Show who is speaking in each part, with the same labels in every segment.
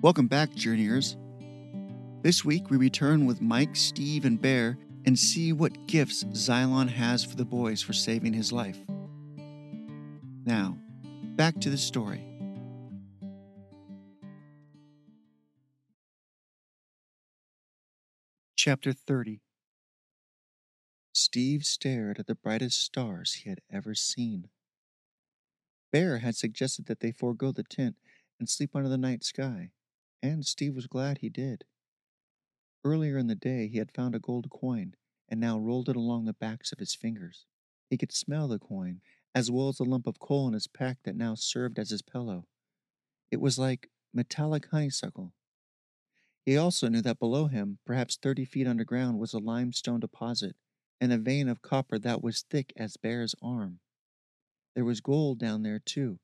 Speaker 1: Welcome back, Journeyers. This week we return with Mike, Steve, and Bear and see what gifts Xylon has for the boys for saving his life. Now, back to the story. Chapter 30 Steve stared at the brightest stars he had ever seen. Bear had suggested that they forego the tent and sleep under the night sky, and Steve was glad he did. Earlier in the day, he had found a gold coin and now rolled it along the backs of his fingers. He could smell the coin, as well as the lump of coal in his pack that now served as his pillow. It was like metallic honeysuckle. He also knew that below him, perhaps thirty feet underground, was a limestone deposit and a vein of copper that was thick as Bear's arm. There was gold down there, too,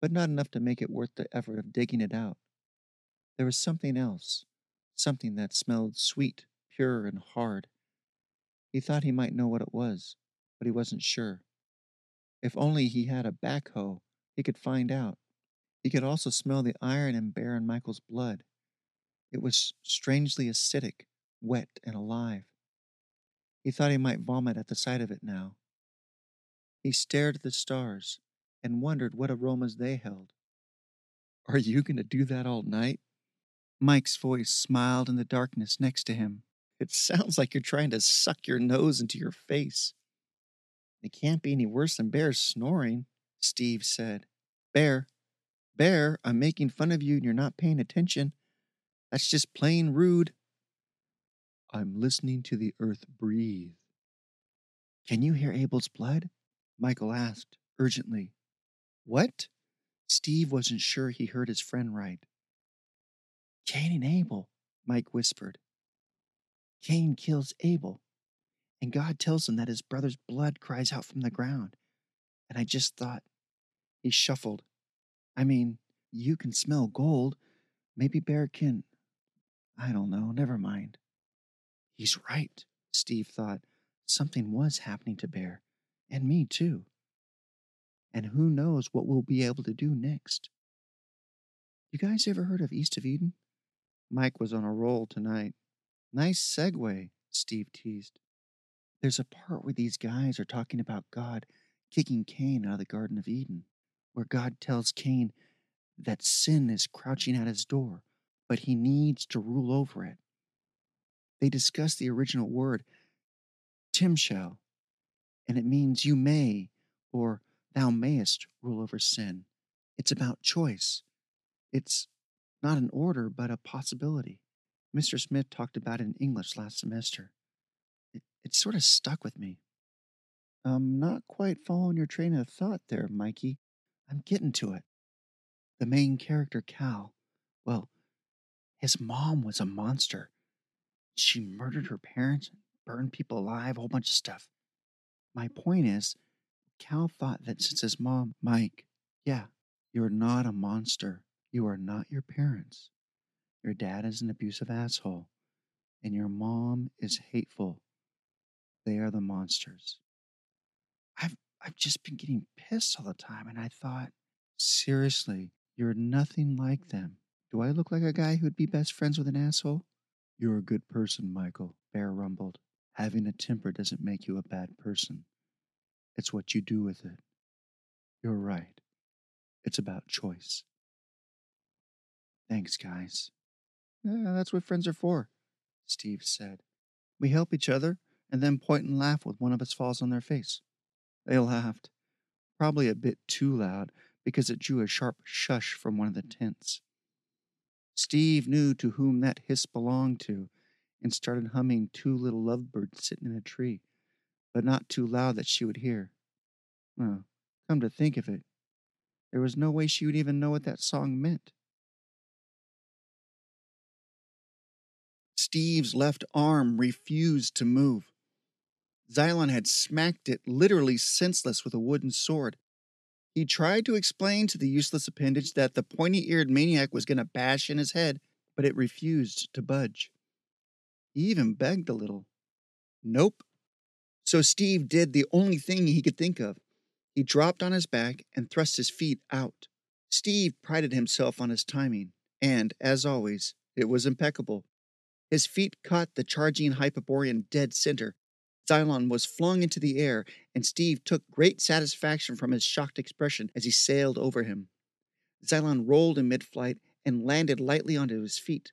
Speaker 1: but not enough to make it worth the effort of digging it out. There was something else, something that smelled sweet, pure, and hard. He thought he might know what it was, but he wasn't sure. If only he had a backhoe, he could find out. He could also smell the iron in Bear and Michael's blood. It was strangely acidic, wet, and alive. He thought he might vomit at the sight of it now. He stared at the stars and wondered what aromas they held. Are you going to do that all night? Mike's voice smiled in the darkness next to him. It sounds like you're trying to suck your nose into your face. It can't be any worse than Bear's snoring, Steve said. Bear, Bear, I'm making fun of you and you're not paying attention. That's just plain rude. I'm listening to the earth breathe. Can you hear Abel's blood? Michael asked, urgently. What? Steve wasn't sure he heard his friend right. Cain and Abel, Mike whispered. Cain kills Abel, and God tells him that his brother's blood cries out from the ground. And I just thought, he shuffled. I mean, you can smell gold. Maybe Bear can. I don't know, never mind. He's right, Steve thought. Something was happening to Bear, and me too. And who knows what we'll be able to do next. You guys ever heard of East of Eden? Mike was on a roll tonight. Nice segue, Steve teased. There's a part where these guys are talking about God kicking Cain out of the Garden of Eden, where God tells Cain that sin is crouching at his door, but he needs to rule over it. They discuss the original word, timshel, and it means you may or thou mayest rule over sin. It's about choice. It's not an order, but a possibility. Mr. Smith talked about it in English last semester. It, it sort of stuck with me. I'm not quite following your train of thought there, Mikey. I'm getting to it. The main character, Cal, well, his mom was a monster. She murdered her parents, burned people alive, a whole bunch of stuff. My point is, Cal thought that since his mom, Mike, yeah, you're not a monster. You are not your parents. Your dad is an abusive asshole, and your mom is hateful. They are the monsters. I've I've just been getting pissed all the time, and I thought, seriously, you're nothing like them. Do I look like a guy who'd be best friends with an asshole? You're a good person, Michael, Bear rumbled. Having a temper doesn't make you a bad person. It's what you do with it. You're right. It's about choice. Thanks, guys. Yeah, that's what friends are for, Steve said. We help each other and then point and laugh when one of us falls on their face. They laughed, probably a bit too loud because it drew a sharp shush from one of the tents. Steve knew to whom that hiss belonged to and started humming Two Little Lovebirds Sitting in a Tree, but not too loud that she would hear. Well, come to think of it, there was no way she would even know what that song meant. Steve's left arm refused to move. Xylon had smacked it literally senseless with a wooden sword. He tried to explain to the useless appendage that the pointy eared maniac was going to bash in his head, but it refused to budge. He even begged a little. Nope. So Steve did the only thing he could think of. He dropped on his back and thrust his feet out. Steve prided himself on his timing. And, as always, it was impeccable. His feet caught the charging Hyperborean dead center. Xylon was flung into the air, and Steve took great satisfaction from his shocked expression as he sailed over him. Xylon rolled in mid flight and landed lightly onto his feet.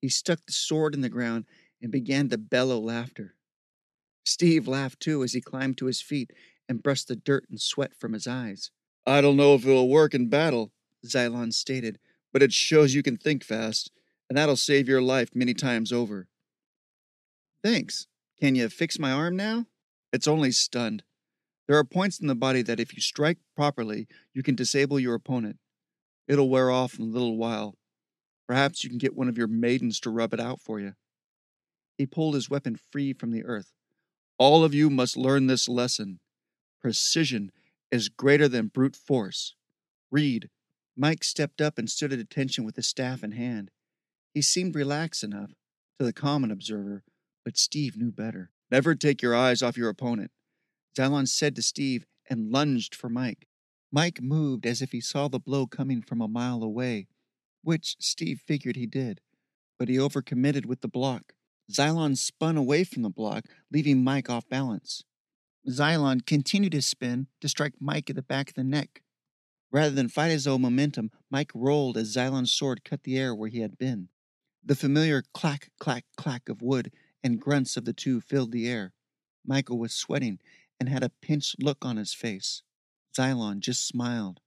Speaker 1: He stuck the sword in the ground and began to bellow laughter. Steve laughed too as he climbed to his feet and brushed the dirt and sweat from his eyes. I don't know if it'll work in battle, Xylon stated, but it shows you can think fast, and that'll save your life many times over. Thanks. Can you fix my arm now? It's only stunned. There are points in the body that if you strike properly, you can disable your opponent. It'll wear off in a little while. Perhaps you can get one of your maidens to rub it out for you. He pulled his weapon free from the earth. All of you must learn this lesson. Precision is greater than brute force. Read. Mike stepped up and stood at attention with his staff in hand. He seemed relaxed enough to the common observer, but Steve knew better. Never take your eyes off your opponent, Xylon said to Steve and lunged for Mike. Mike moved as if he saw the blow coming from a mile away, which Steve figured he did, but he overcommitted with the block. Xylon spun away from the block, leaving Mike off balance. Xylon continued his spin to strike Mike at the back of the neck. Rather than fight his own momentum, Mike rolled as Xylon's sword cut the air where he had been. The familiar clack, clack, clack of wood and grunts of the two filled the air. Michael was sweating and had a pinched look on his face. Xylon just smiled.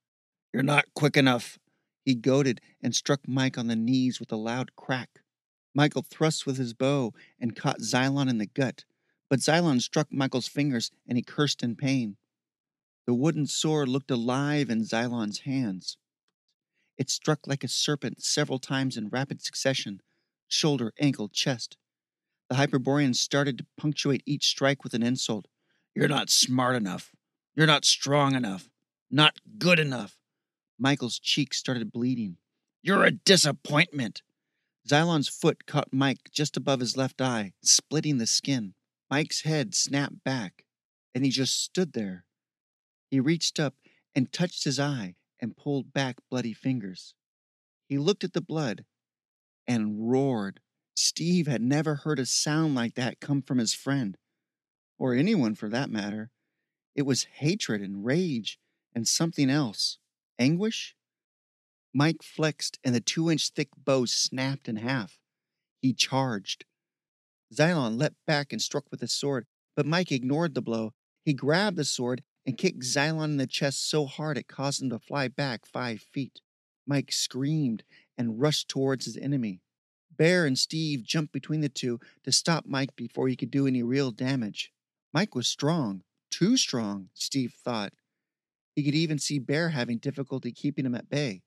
Speaker 1: You're not quick enough. He goaded and struck Mike on the knees with a loud crack. Michael thrust with his bow and caught Xylon in the gut, but Xylon struck Michael's fingers and he cursed in pain. The wooden sword looked alive in Xylon's hands. It struck like a serpent several times in rapid succession shoulder, ankle, chest. The Hyperborean started to punctuate each strike with an insult. You're not smart enough. You're not strong enough. Not good enough. Michael's cheeks started bleeding. You're a disappointment. Xylon's foot caught Mike just above his left eye, splitting the skin. Mike's head snapped back, and he just stood there. He reached up and touched his eye and pulled back bloody fingers. He looked at the blood and roared. Steve had never heard a sound like that come from his friend, or anyone for that matter. It was hatred and rage and something else. Anguish? Mike flexed, and the two inch thick bow snapped in half. He charged. Xylon leapt back and struck with his sword, but Mike ignored the blow. He grabbed the sword and kicked Xylon in the chest so hard it caused him to fly back five feet. Mike screamed and rushed towards his enemy. Bear and Steve jumped between the two to stop Mike before he could do any real damage. Mike was strong, too strong, Steve thought. He could even see Bear having difficulty keeping him at bay.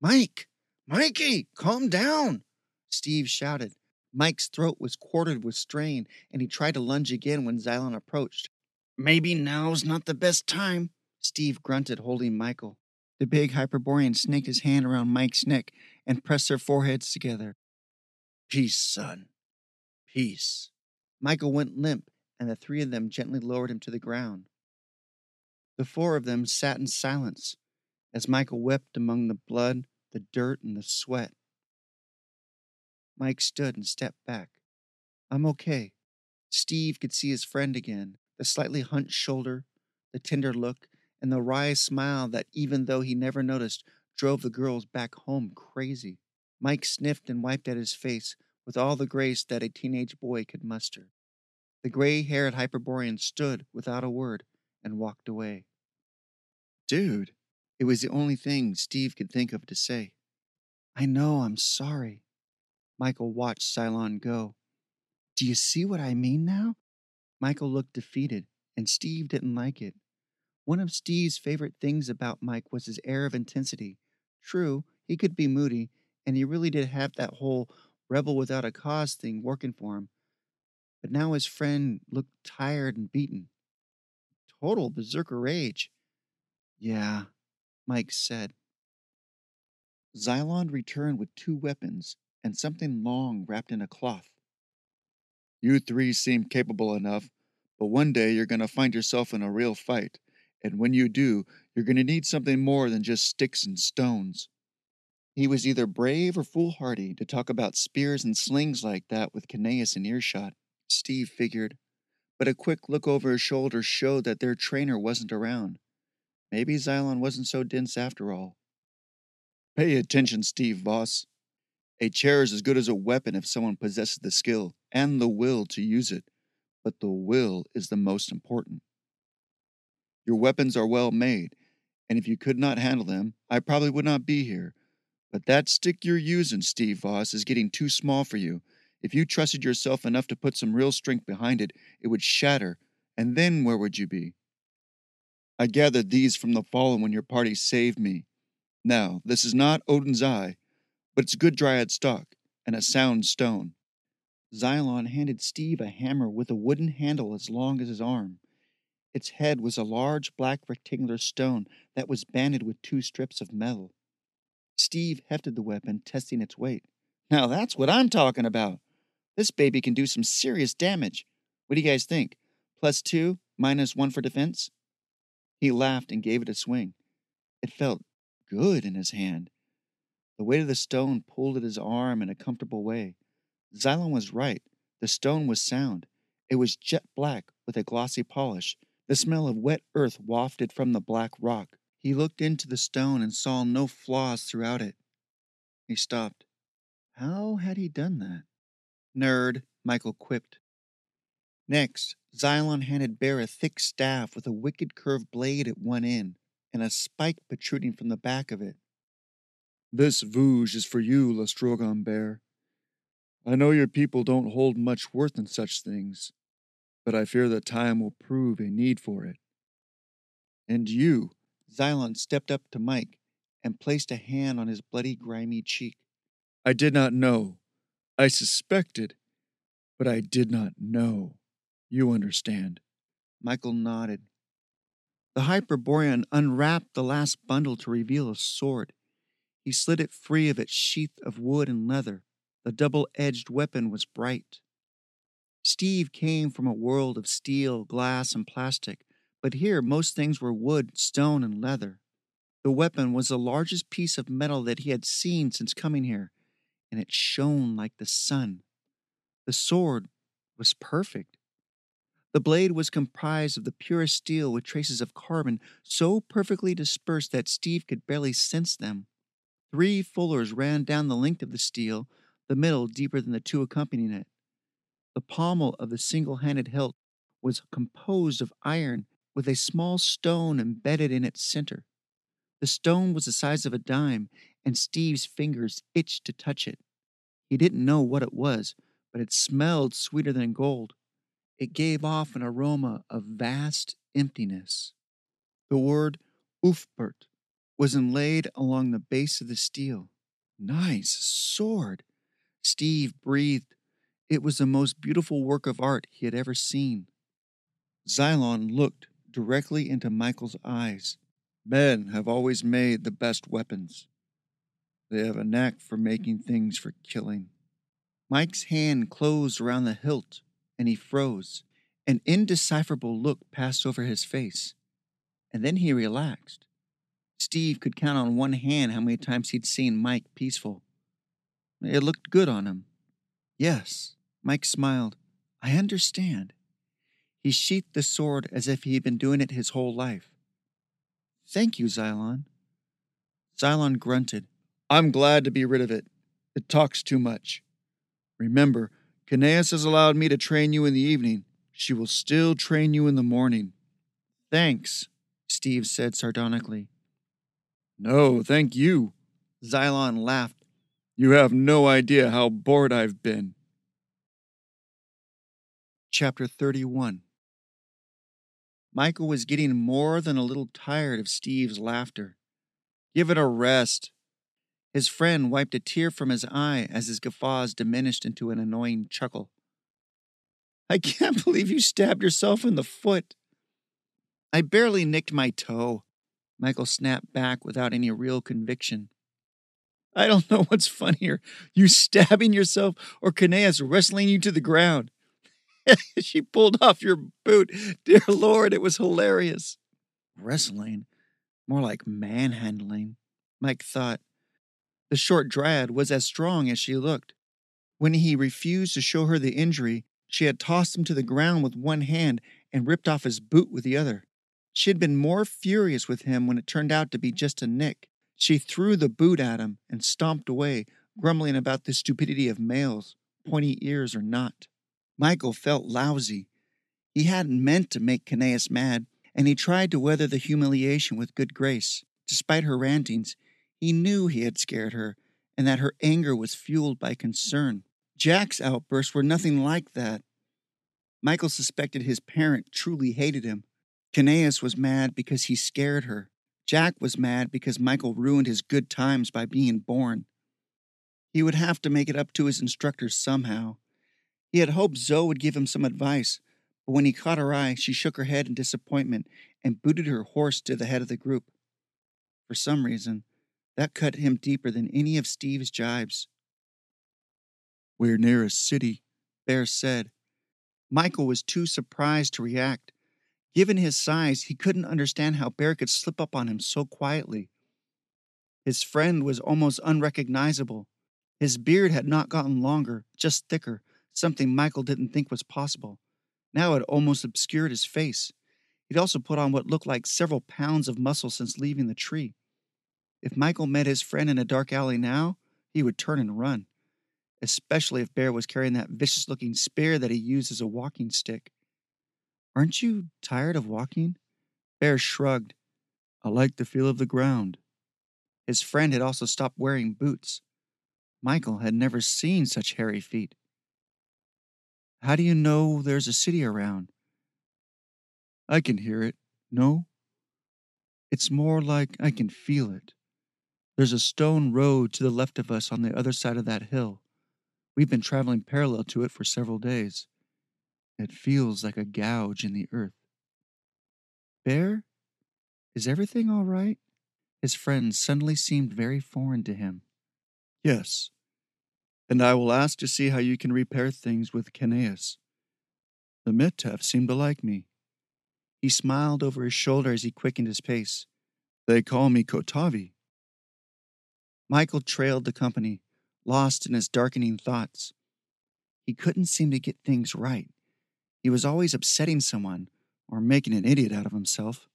Speaker 1: Mike! Mikey! Calm down! Steve shouted. Mike's throat was quartered with strain, and he tried to lunge again when Xylon approached. Maybe now's not the best time, Steve grunted, holding Michael. The big Hyperborean snaked his hand around Mike's neck and pressed their foreheads together. Peace, son. Peace. Michael went limp, and the three of them gently lowered him to the ground. The four of them sat in silence, as Michael wept among the blood, the dirt, and the sweat. Mike stood and stepped back. I'm okay. Steve could see his friend again, the slightly hunched shoulder, the tender look, and the wry smile that, even though he never noticed, drove the girls back home crazy. Mike sniffed and wiped at his face with all the grace that a teenage boy could muster. The gray haired Hyperborean stood without a word and walked away. Dude, it was the only thing Steve could think of to say. I know, I'm sorry. Michael watched Xylon go. Do you see what I mean now? Michael looked defeated, and Steve didn't like it. One of Steve's favorite things about Mike was his air of intensity. True, he could be moody, and he really did have that whole rebel without a cause thing working for him. But now his friend looked tired and beaten. Total berserker rage. Yeah, Mike said. Xylon returned with two weapons and something long wrapped in a cloth. You three seem capable enough, but one day you're going to find yourself in a real fight, and when you do, you're going to need something more than just sticks and stones. He was either brave or foolhardy to talk about spears and slings like that with Caneus in earshot, Steve figured. But a quick look over his shoulder showed that their trainer wasn't around. Maybe Xylon wasn't so dense after all. Pay attention, Steve Voss. A chair is as good as a weapon if someone possesses the skill and the will to use it, but the will is the most important. Your weapons are well made, and if you could not handle them, I probably would not be here. But that stick you're using, Steve Voss, is getting too small for you. If you trusted yourself enough to put some real strength behind it, it would shatter, and then where would you be? I gathered these from the fallen when your party saved me. Now, this is not Odin's Eye, but it's good dryad stock and a sound stone. Xylon handed Steve a hammer with a wooden handle as long as his arm. Its head was a large black rectangular stone that was banded with two strips of metal. Steve hefted the weapon, testing its weight. Now that's what I'm talking about. This baby can do some serious damage. What do you guys think? Plus two, minus one for defense? He laughed and gave it a swing. It felt good in his hand. The weight of the stone pulled at his arm in a comfortable way. Xylon was right. The stone was sound. It was jet black with a glossy polish. The smell of wet earth wafted from the black rock. He looked into the stone and saw no flaws throughout it. He stopped. How had he done that? Nerd, Michael quipped. Next, Xylon handed Bear a thick staff with a wicked curved blade at one end and a spike protruding from the back of it. This vouge is for you, Lastrogon Bear. I know your people don't hold much worth in such things, but I fear that time will prove a need for it. And you, Xylon stepped up to Mike and placed a hand on his bloody, grimy cheek. I did not know. I suspected, but I did not know. You understand. Michael nodded. The Hyperborean unwrapped the last bundle to reveal a sword. He slid it free of its sheath of wood and leather. The double edged weapon was bright. Steve came from a world of steel, glass, and plastic, but here most things were wood, stone, and leather. The weapon was the largest piece of metal that he had seen since coming here, and it shone like the sun. The sword was perfect. The blade was comprised of the purest steel with traces of carbon so perfectly dispersed that Steve could barely sense them. Three fullers ran down the length of the steel, the middle deeper than the two accompanying it. The pommel of the single handed hilt was composed of iron with a small stone embedded in its center. The stone was the size of a dime, and Steve's fingers itched to touch it. He didn't know what it was, but it smelled sweeter than gold. It gave off an aroma of vast emptiness. The word Ulfberht was inlaid along the base of the steel. Nice sword. Steve breathed. It was the most beautiful work of art he had ever seen. Xylon looked directly into Michael's eyes. Men have always made the best weapons. They have a knack for making things for killing. Mike's hand closed around the hilt, and he froze. An indecipherable look passed over his face, and then he relaxed. Steve could count on one hand how many times he'd seen Mike peaceful. It looked good on him. Yes, Mike smiled. I understand. He sheathed the sword as if he had been doing it his whole life. Thank you, Xylon. Xylon grunted. I'm glad to be rid of it. It talks too much. Remember, Caneus has allowed me to train you in the evening. She will still train you in the morning. Thanks, Steve said sardonically. No, thank you. Xylon laughed. You have no idea how bored I've been. Chapter 31 Michael was getting more than a little tired of Steve's laughter. Give it a rest. His friend wiped a tear from his eye as his guffaws diminished into an annoying chuckle. I can't believe you stabbed yourself in the foot. I barely nicked my toe. Michael snapped back without any real conviction. I don't know what's funnier, you stabbing yourself or Caneus wrestling you to the ground. she pulled off your boot. Dear Lord, it was hilarious. Wrestling? More like manhandling, Mike thought. The short dryad was as strong as she looked. When he refused to show her the injury, she had tossed him to the ground with one hand and ripped off his boot with the other. She had been more furious with him when it turned out to be just a nick. She threw the boot at him and stomped away, grumbling about the stupidity of males, pointy ears or not. Michael felt lousy. He hadn't meant to make Caneus mad, and he tried to weather the humiliation with good grace. Despite her rantings, he knew he had scared her and that her anger was fueled by concern. Jack's outbursts were nothing like that. Michael suspected his parent truly hated him. Caneus was mad because he scared her. Jack was mad because Michael ruined his good times by being born. He would have to make it up to his instructors somehow. He had hoped Zoe would give him some advice, but when he caught her eye, she shook her head in disappointment and booted her horse to the head of the group. For some reason, that cut him deeper than any of Steve's jibes. We're near a city, Bear said. Michael was too surprised to react. Given his size, he couldn't understand how Bear could slip up on him so quietly. His friend was almost unrecognizable. His beard had not gotten longer, just thicker, something Michael didn't think was possible. Now it almost obscured his face. He'd also put on what looked like several pounds of muscle since leaving the tree. If Michael met his friend in a dark alley now, he would turn and run, especially if Bear was carrying that vicious looking spear that he used as a walking stick. Aren't you tired of walking? Bear shrugged. I like the feel of the ground. His friend had also stopped wearing boots. Michael had never seen such hairy feet. How do you know there's a city around? I can hear it. No? It's more like I can feel it. There's a stone road to the left of us on the other side of that hill. We've been traveling parallel to it for several days. It feels like a gouge in the earth. Bear, is everything all right? His friend suddenly seemed very foreign to him. Yes, and I will ask to see how you can repair things with Caneus. The Mitef seem to like me. He smiled over his shoulder as he quickened his pace. They call me Kotavi. Michael trailed the company, lost in his darkening thoughts. He couldn't seem to get things right. He was always upsetting someone or making an idiot out of himself.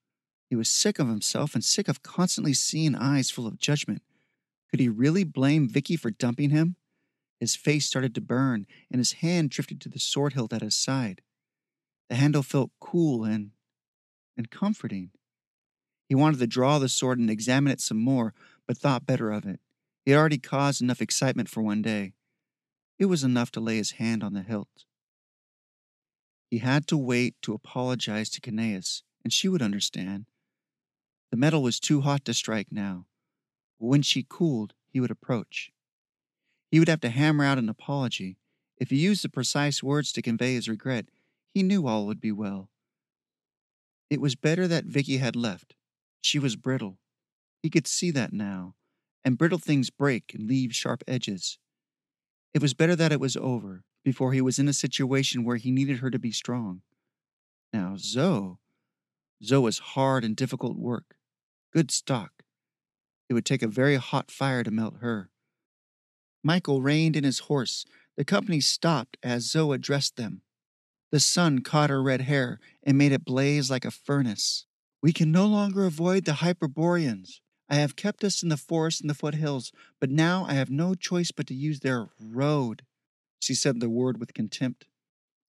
Speaker 1: He was sick of himself and sick of constantly seeing eyes full of judgment. Could he really blame Vicky for dumping him? His face started to burn, and his hand drifted to the sword hilt at his side. The handle felt cool and and comforting. He wanted to draw the sword and examine it some more, but thought better of it. He had already caused enough excitement for one day. It was enough to lay his hand on the hilt. He had to wait to apologize to Caneus, and she would understand. The metal was too hot to strike now, but when she cooled, he would approach. He would have to hammer out an apology. If he used the precise words to convey his regret, he knew all would be well. It was better that Vicky had left. She was brittle. He could see that now, and brittle things break and leave sharp edges. It was better that it was over before he was in a situation where he needed her to be strong. Now, Zoe. Zoe was hard and difficult work. Good stock. It would take a very hot fire to melt her. Michael reined in his horse. The company stopped as Zoe addressed them. The sun caught her red hair and made it blaze like a furnace. We can no longer avoid the Hyperboreans. I have kept us in the forest and the foothills, but now I have no choice but to use their road. She said the word with contempt.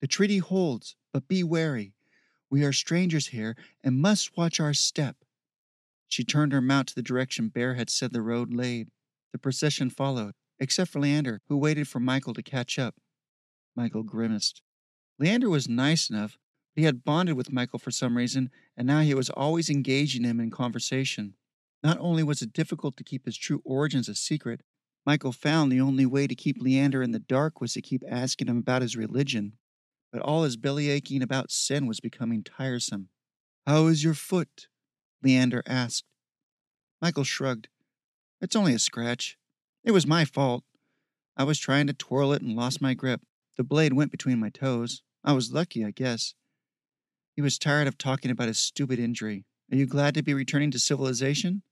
Speaker 1: The treaty holds, but be wary. We are strangers here and must watch our step. She turned her mount to the direction Bear had said the road laid. The procession followed except for Leander, who waited for Michael to catch up. Michael grimaced. Leander was nice enough, but he had bonded with Michael for some reason, and now he was always engaging him in conversation. Not only was it difficult to keep his true origins a secret, Michael found the only way to keep Leander in the dark was to keep asking him about his religion. But all his belly aching about sin was becoming tiresome. How is your foot? Leander asked. Michael shrugged. It's only a scratch. It was my fault. I was trying to twirl it and lost my grip. The blade went between my toes. I was lucky, I guess. He was tired of talking about his stupid injury. Are you glad to be returning to civilization?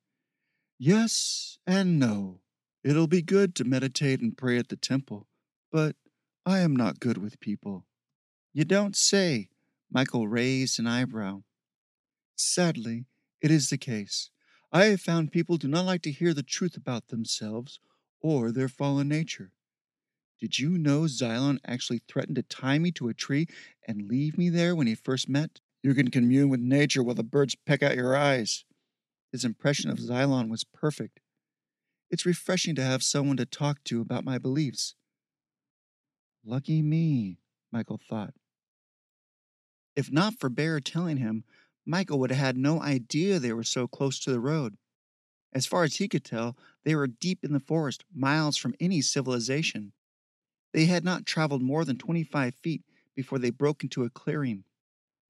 Speaker 1: Yes and no. It'll be good to meditate and pray at the temple, but I am not good with people. You don't say. Michael raised an eyebrow. Sadly, it is the case. I have found people do not like to hear the truth about themselves or their fallen nature. Did you know Xylon actually threatened to tie me to a tree and leave me there when he first met? You can commune with nature while the birds peck out your eyes. His impression of Xylon was perfect. It's refreshing to have someone to talk to about my beliefs. Lucky me, Michael thought. If not for Bear telling him, Michael would have had no idea they were so close to the road. As far as he could tell, they were deep in the forest, miles from any civilization. They had not traveled more than 25 feet before they broke into a clearing.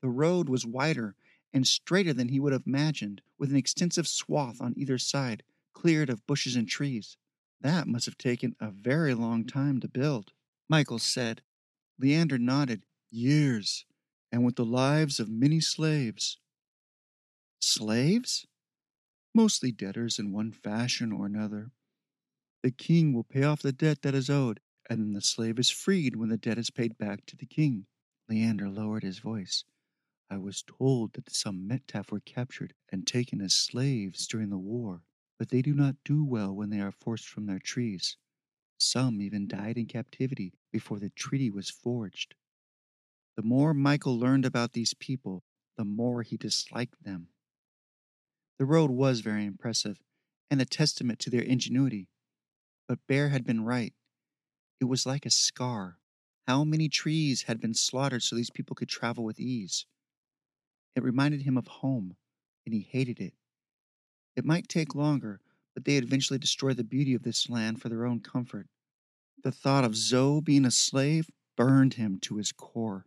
Speaker 1: The road was wider and straighter than he would have imagined, with an extensive swath on either side, cleared of bushes and trees. That must have taken a very long time to build, Michael said. Leander nodded. Years, and with the lives of many slaves. Slaves? Mostly debtors in one fashion or another. The king will pay off the debt that is owed, and then the slave is freed when the debt is paid back to the king. Leander lowered his voice. I was told that some Metaf were captured and taken as slaves during the war, but they do not do well when they are forced from their trees. Some even died in captivity before the treaty was forged. The more Michael learned about these people, the more he disliked them. The road was very impressive and a testament to their ingenuity. But Bear had been right. It was like a scar. How many trees had been slaughtered so these people could travel with ease? It reminded him of home, and he hated it. It might take longer, but they'd eventually destroy the beauty of this land for their own comfort. The thought of Zoe being a slave burned him to his core.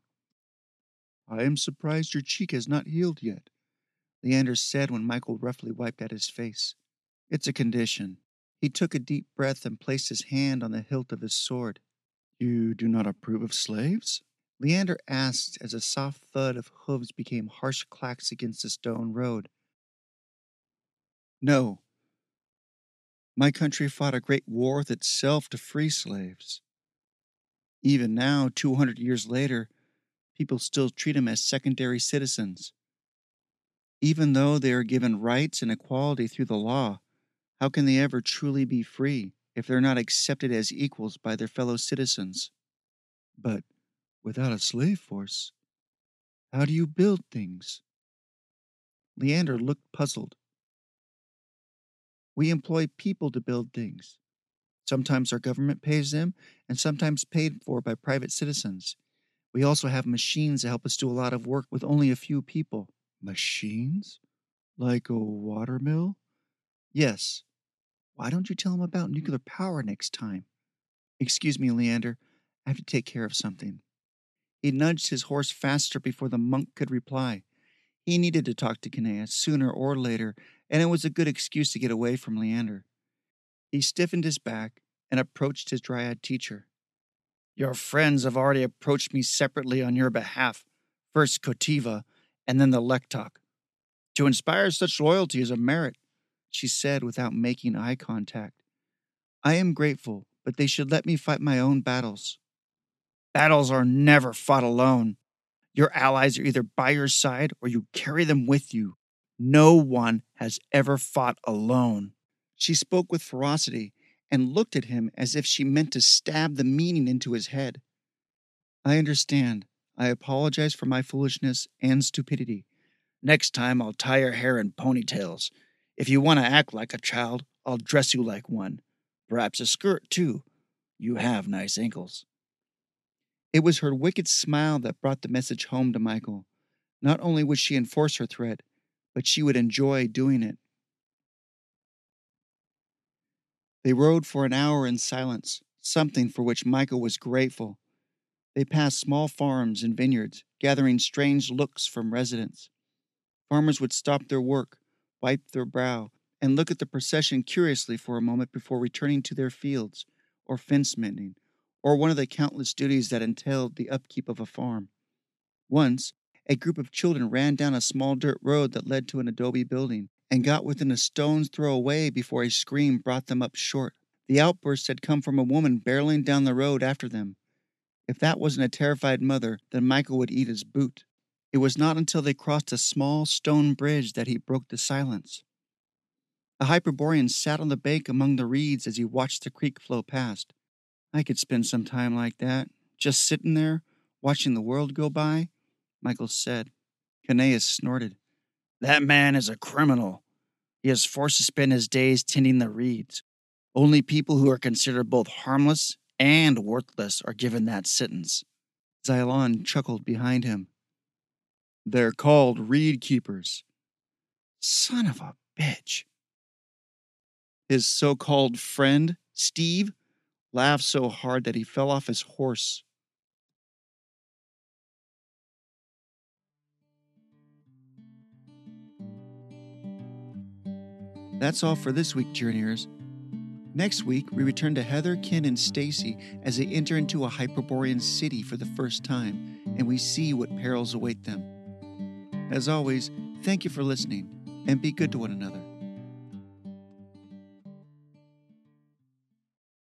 Speaker 1: I am surprised your cheek has not healed yet, Leander said when Michael roughly wiped at his face. It's a condition. He took a deep breath and placed his hand on the hilt of his sword. You do not approve of slaves? Leander asked as a soft thud of hooves became harsh clacks against the stone road. No. My country fought a great war with itself to free slaves. Even now, 200 years later, people still treat them as secondary citizens. Even though they are given rights and equality through the law, how can they ever truly be free if they're not accepted as equals by their fellow citizens? But without a slave force, how do you build things? Leander looked puzzled. We employ people to build things. Sometimes our government pays them, and sometimes paid for by private citizens. We also have machines that help us do a lot of work with only a few people. Machines? Like a water mill? Yes. Why don't you tell him about hmm. nuclear power next time? Excuse me, Leander. I have to take care of something. He nudged his horse faster before the monk could reply. He needed to talk to Kinea sooner or later, and it was a good excuse to get away from Leander. He stiffened his back and approached his dryad teacher. Your friends have already approached me separately on your behalf, first Kotiva, and then the Lektok. To inspire such loyalty is a merit, she said without making eye contact. I am grateful, but they should let me fight my own battles. Battles are never fought alone. Your allies are either by your side or you carry them with you. No one has ever fought alone. She spoke with ferocity and looked at him as if she meant to stab the meaning into his head. I understand. I apologize for my foolishness and stupidity. Next time I'll tie your hair in ponytails. If you want to act like a child, I'll dress you like one. Perhaps a skirt, too. You have nice ankles. It was her wicked smile that brought the message home to Michael. Not only would she enforce her threat, but she would enjoy doing it. They rode for an hour in silence, something for which Michael was grateful. They passed small farms and vineyards, gathering strange looks from residents. Farmers would stop their work, wipe their brow, and look at the procession curiously for a moment before returning to their fields or fence mending or one of the countless duties that entailed the upkeep of a farm. Once, a group of children ran down a small dirt road that led to an adobe building and got within a stone's throw away before a scream brought them up short.
Speaker 2: The outburst had come from a woman barreling down the road after them. If that wasn't a terrified mother, then Michael would eat his boot. It was not until they crossed a small stone bridge that he broke the silence. A Hyperborean sat on the bank among the reeds as he watched the creek flow past. I could spend some time like that, just sitting there, watching the world go by, Michael said. Caneus snorted. That man is a criminal. He is forced to spend his days tending the reeds. Only people who are considered both harmless and worthless are given that sentence. Xylon chuckled behind him. They're called reed keepers. Son of a bitch. His so called friend, Steve, laughed so hard that he fell off his horse. That's all for this week, Journeyers. Next week, we return to Heather, Ken, and Stacy as they enter into a Hyperborean city for the first time, and we see what perils await them. As always, thank you for listening, and be good to one another.